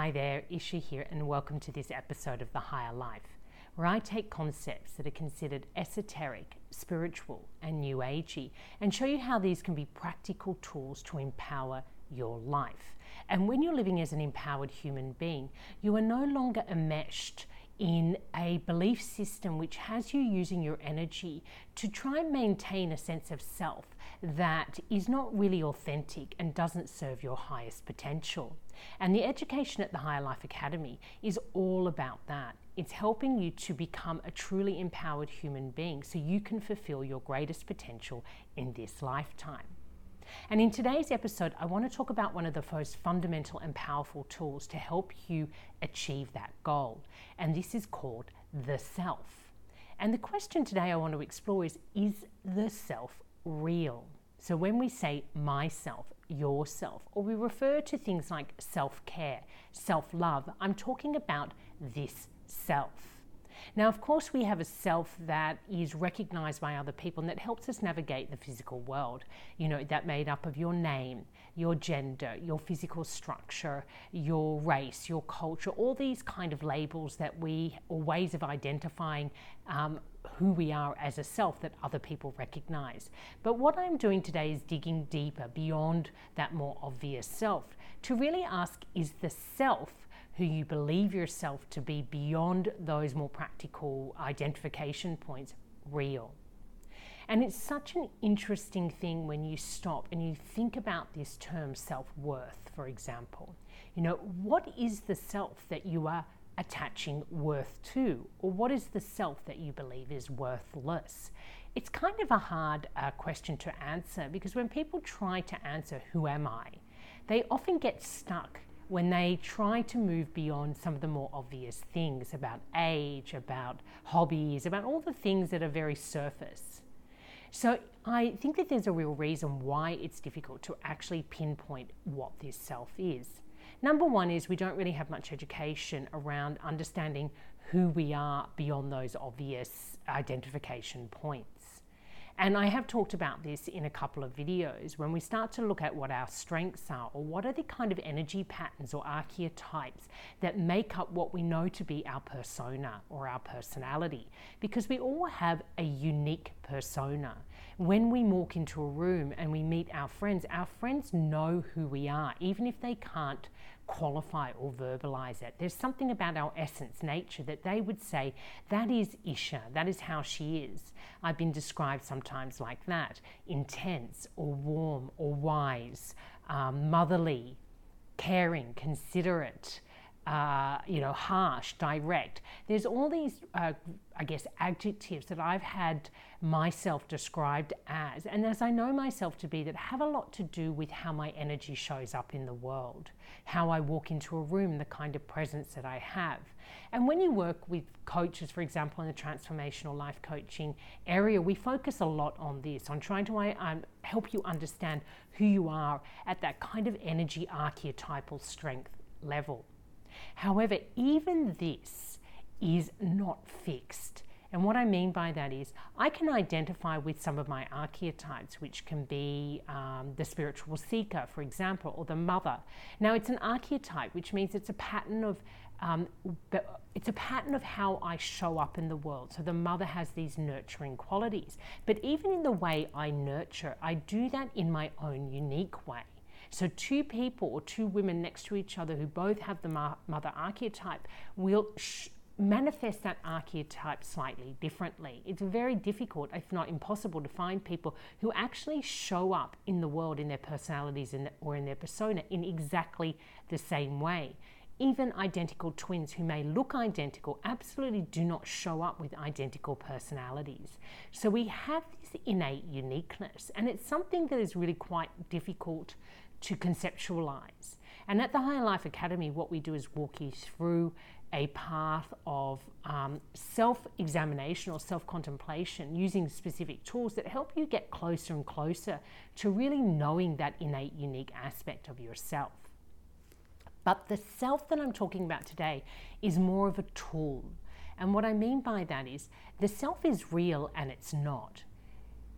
Hi there, Isha here, and welcome to this episode of The Higher Life, where I take concepts that are considered esoteric, spiritual, and new agey and show you how these can be practical tools to empower your life. And when you're living as an empowered human being, you are no longer enmeshed in a belief system which has you using your energy to try and maintain a sense of self that is not really authentic and doesn't serve your highest potential. And the education at the Higher Life Academy is all about that. It's helping you to become a truly empowered human being so you can fulfill your greatest potential in this lifetime. And in today's episode, I want to talk about one of the most fundamental and powerful tools to help you achieve that goal. And this is called the self. And the question today I want to explore is Is the self real? So when we say myself, yourself, or we refer to things like self care, self love, I'm talking about this self. Now, of course, we have a self that is recognized by other people and that helps us navigate the physical world. You know, that made up of your name, your gender, your physical structure, your race, your culture, all these kind of labels that we, or ways of identifying um, who we are as a self that other people recognize. But what I'm doing today is digging deeper beyond that more obvious self to really ask is the self who you believe yourself to be beyond those more practical identification points real. And it's such an interesting thing when you stop and you think about this term self worth, for example. You know, what is the self that you are attaching worth to? Or what is the self that you believe is worthless? It's kind of a hard uh, question to answer because when people try to answer, who am I? They often get stuck when they try to move beyond some of the more obvious things about age, about hobbies, about all the things that are very surface. So I think that there's a real reason why it's difficult to actually pinpoint what this self is. Number one is we don't really have much education around understanding who we are beyond those obvious identification points. And I have talked about this in a couple of videos. When we start to look at what our strengths are, or what are the kind of energy patterns or archetypes that make up what we know to be our persona or our personality, because we all have a unique persona. When we walk into a room and we meet our friends, our friends know who we are, even if they can't qualify or verbalize it. There's something about our essence, nature, that they would say, that is Isha, that is how she is. I've been described sometimes like that intense or warm or wise, um, motherly, caring, considerate. Uh, you know, harsh, direct. There's all these, uh, I guess, adjectives that I've had myself described as, and as I know myself to be, that have a lot to do with how my energy shows up in the world, how I walk into a room, the kind of presence that I have. And when you work with coaches, for example, in the transformational life coaching area, we focus a lot on this, on trying to um, help you understand who you are at that kind of energy archetypal strength level. However, even this is not fixed. And what I mean by that is, I can identify with some of my archetypes, which can be um, the spiritual seeker, for example, or the mother. Now, it's an archetype, which means it's a pattern of um, it's a pattern of how I show up in the world. So the mother has these nurturing qualities. But even in the way I nurture, I do that in my own unique way. So, two people or two women next to each other who both have the mother archetype will sh- manifest that archetype slightly differently. It's very difficult, if not impossible, to find people who actually show up in the world in their personalities in the, or in their persona in exactly the same way. Even identical twins who may look identical absolutely do not show up with identical personalities. So we have this innate uniqueness, and it's something that is really quite difficult to conceptualize. And at the Higher Life Academy, what we do is walk you through a path of um, self examination or self contemplation using specific tools that help you get closer and closer to really knowing that innate, unique aspect of yourself. But the self that I'm talking about today is more of a tool. And what I mean by that is the self is real and it's not.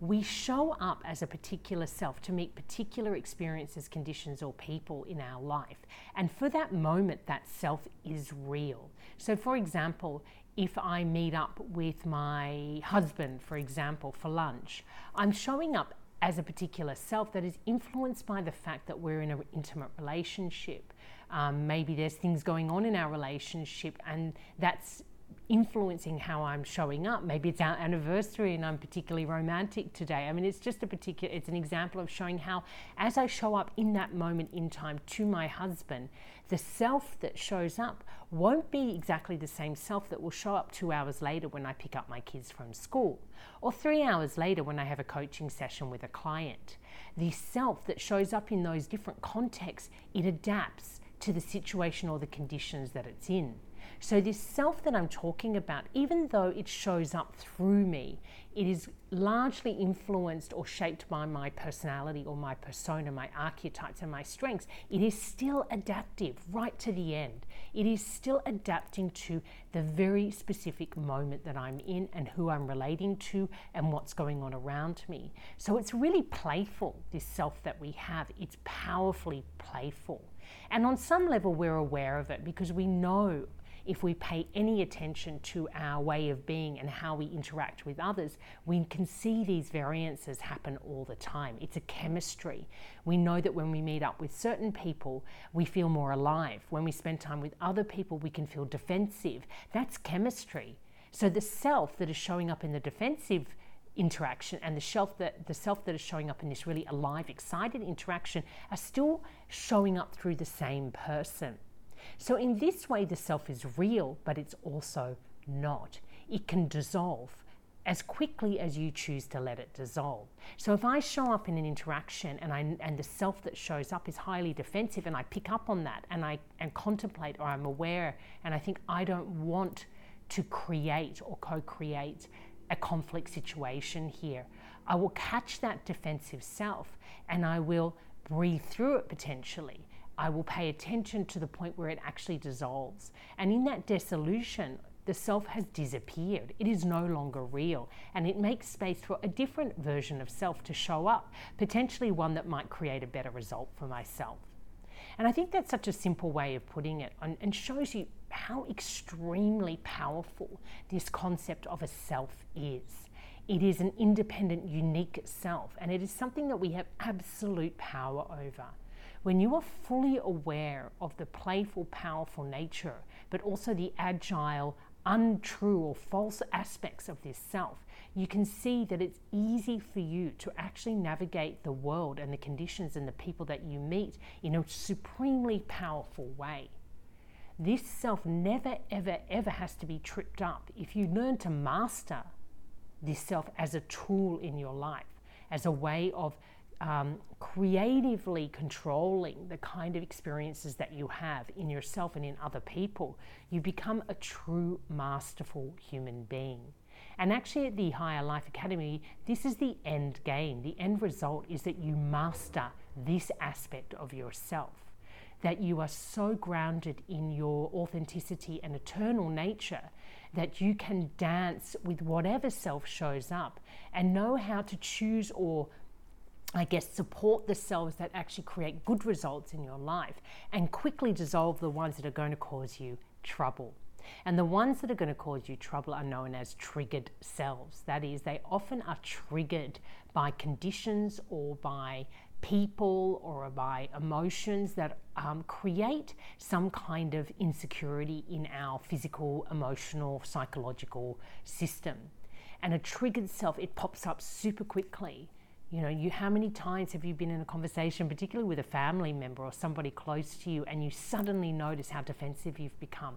We show up as a particular self to meet particular experiences, conditions, or people in our life. And for that moment, that self is real. So, for example, if I meet up with my husband, for example, for lunch, I'm showing up as a particular self that is influenced by the fact that we're in an intimate relationship. Um, maybe there's things going on in our relationship, and that's influencing how I'm showing up. Maybe it's our anniversary and I'm particularly romantic today. I mean, it's just a particular, it's an example of showing how, as I show up in that moment in time to my husband, the self that shows up won't be exactly the same self that will show up two hours later when I pick up my kids from school, or three hours later when I have a coaching session with a client. The self that shows up in those different contexts, it adapts to the situation or the conditions that it's in. So, this self that I'm talking about, even though it shows up through me, it is largely influenced or shaped by my personality or my persona, my archetypes, and my strengths. It is still adaptive right to the end. It is still adapting to the very specific moment that I'm in and who I'm relating to and what's going on around me. So, it's really playful, this self that we have. It's powerfully playful. And on some level, we're aware of it because we know if we pay any attention to our way of being and how we interact with others, we can see these variances happen all the time. It's a chemistry. We know that when we meet up with certain people, we feel more alive. When we spend time with other people, we can feel defensive. That's chemistry. So the self that is showing up in the defensive interaction and the self that the self that is showing up in this really alive excited interaction are still showing up through the same person so, in this way, the self is real, but it's also not. It can dissolve as quickly as you choose to let it dissolve. So if I show up in an interaction and I and the self that shows up is highly defensive and I pick up on that and I and contemplate or I'm aware and I think I don't want to create or co-create a conflict situation here. I will catch that defensive self and I will breathe through it potentially I will pay attention to the point where it actually dissolves. And in that dissolution, the self has disappeared. It is no longer real. And it makes space for a different version of self to show up, potentially one that might create a better result for myself. And I think that's such a simple way of putting it and, shows you how extremely powerful this concept of a self is. It is an independent, unique self, and it is something that we have absolute power over when you are fully aware of the playful, powerful nature, but also the agile, untrue, or false aspects of this self, you can see that it's easy for you to actually navigate the world and the conditions and the people that you meet in a supremely powerful way. This self never, ever, ever has to be tripped up if you learn to master this self as a tool in your life, as a way of um, creatively controlling the kind of experiences that you have in yourself and in other people, you become a true masterful human being. And actually, at the Higher Life Academy, this is the end game. The end result is that you master this aspect of yourself, that you are so grounded in your authenticity and eternal nature that you can dance with whatever self shows up and know how to choose or I guess, support the selves that actually create good results in your life and quickly dissolve the ones that are going to cause you trouble. And the ones that are going to cause you trouble are known as triggered selves. That is, they often are triggered by conditions or by people or by emotions that um, create some kind of insecurity in our physical, emotional, psychological system. And a triggered self, it pops up super quickly you know, you how many times have you been in a conversation, particularly with a family member or somebody close to you, and you suddenly notice how defensive you've become,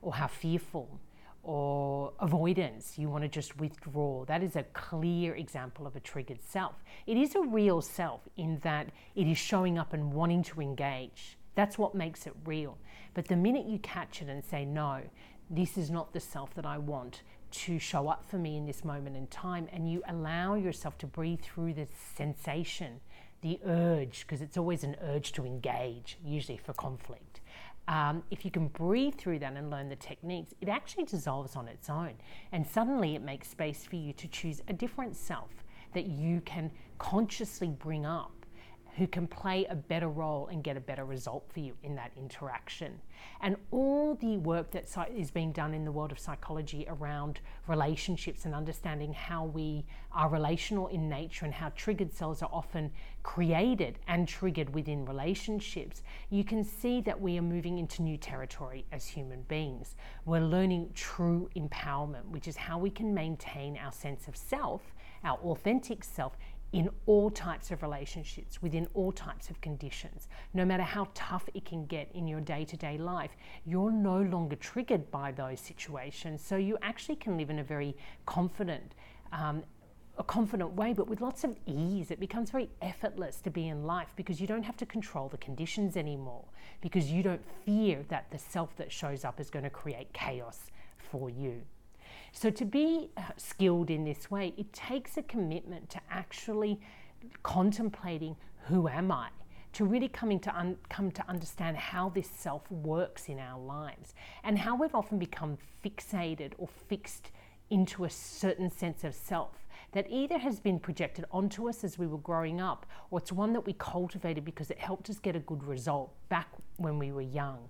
or how fearful, or avoidance, you want to just withdraw. That is a clear example of a triggered self. It is a real self in that it is showing up and wanting to engage. That's what makes it real. But the minute you catch it and say, no, this is not the self that I want, to show up for me in this moment in time and you allow yourself to breathe through the sensation, the urge, because it's always an urge to engage, usually for conflict. Um, if you can breathe through that and learn the techniques, it actually dissolves on its own. And suddenly it makes space for you to choose a different self that you can consciously bring up who can play a better role and get a better result for you in that interaction. And all the work that is being done in the world of psychology around relationships and understanding how we are relational in nature and how triggered selves are often created and triggered within relationships, you can see that we are moving into new territory as human beings. We're learning true empowerment, which is how we can maintain our sense of self, our authentic self, in all types of relationships, within all types of conditions. No matter how tough it can get in your day to day life, you're no longer triggered by those situations. So you actually can live in a very confident, um, a confident way, but with lots of ease. It becomes very effortless to be in life because you don't have to control the conditions anymore, because you don't fear that the self that shows up is going to create chaos for you. So, to be uh, skilled in this way, it takes a commitment to actually contemplating who am I? To really coming to un- come to understand how this self works in our lives and how we've often become fixated or fixed into a certain sense of self that either has been projected onto us as we were growing up or it's one that we cultivated because it helped us get a good result back when we were young,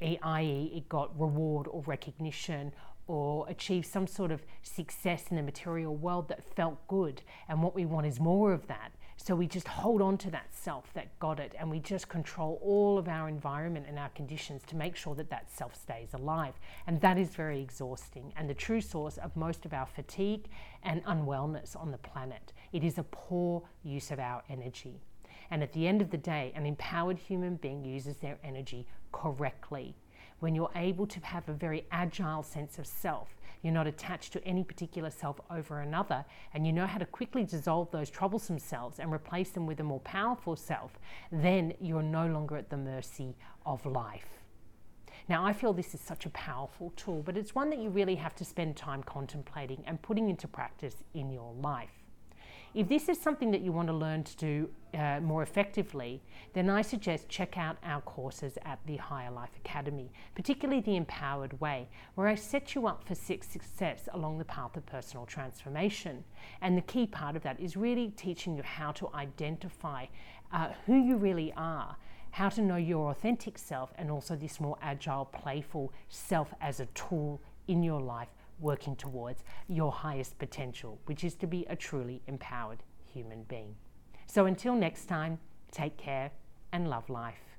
i.e., it got reward or recognition or achieve some sort of success in the material world that felt good. And what we want is more of that. So we just hold on to that self that got it and we just control all of our environment and our conditions to make sure that that self stays alive. And that is very exhausting and the true source of most of our fatigue and unwellness on the planet. It is a poor use of our energy. And at the end of the day, an empowered human being uses their energy correctly when you're able to have a very agile sense of self. You're not attached to any particular self over another, and you know how to quickly dissolve those troublesome selves and replace them with a more powerful self, then you're no longer at the mercy of life. Now, I feel this is such a powerful tool, but it's one that you really have to spend time contemplating and putting into practice in your life. If this is something that you want to learn to do uh, more effectively, then I suggest check out our courses at the Higher Life Academy, particularly the Empowered Way, where I set you up for six success along the path of personal transformation. And the key part of that is really teaching you how to identify uh, who you really are how to know your authentic self and also this more agile, playful self as a tool in your life working towards your highest potential, which is to be a truly empowered human being. So until next time, take care and love life.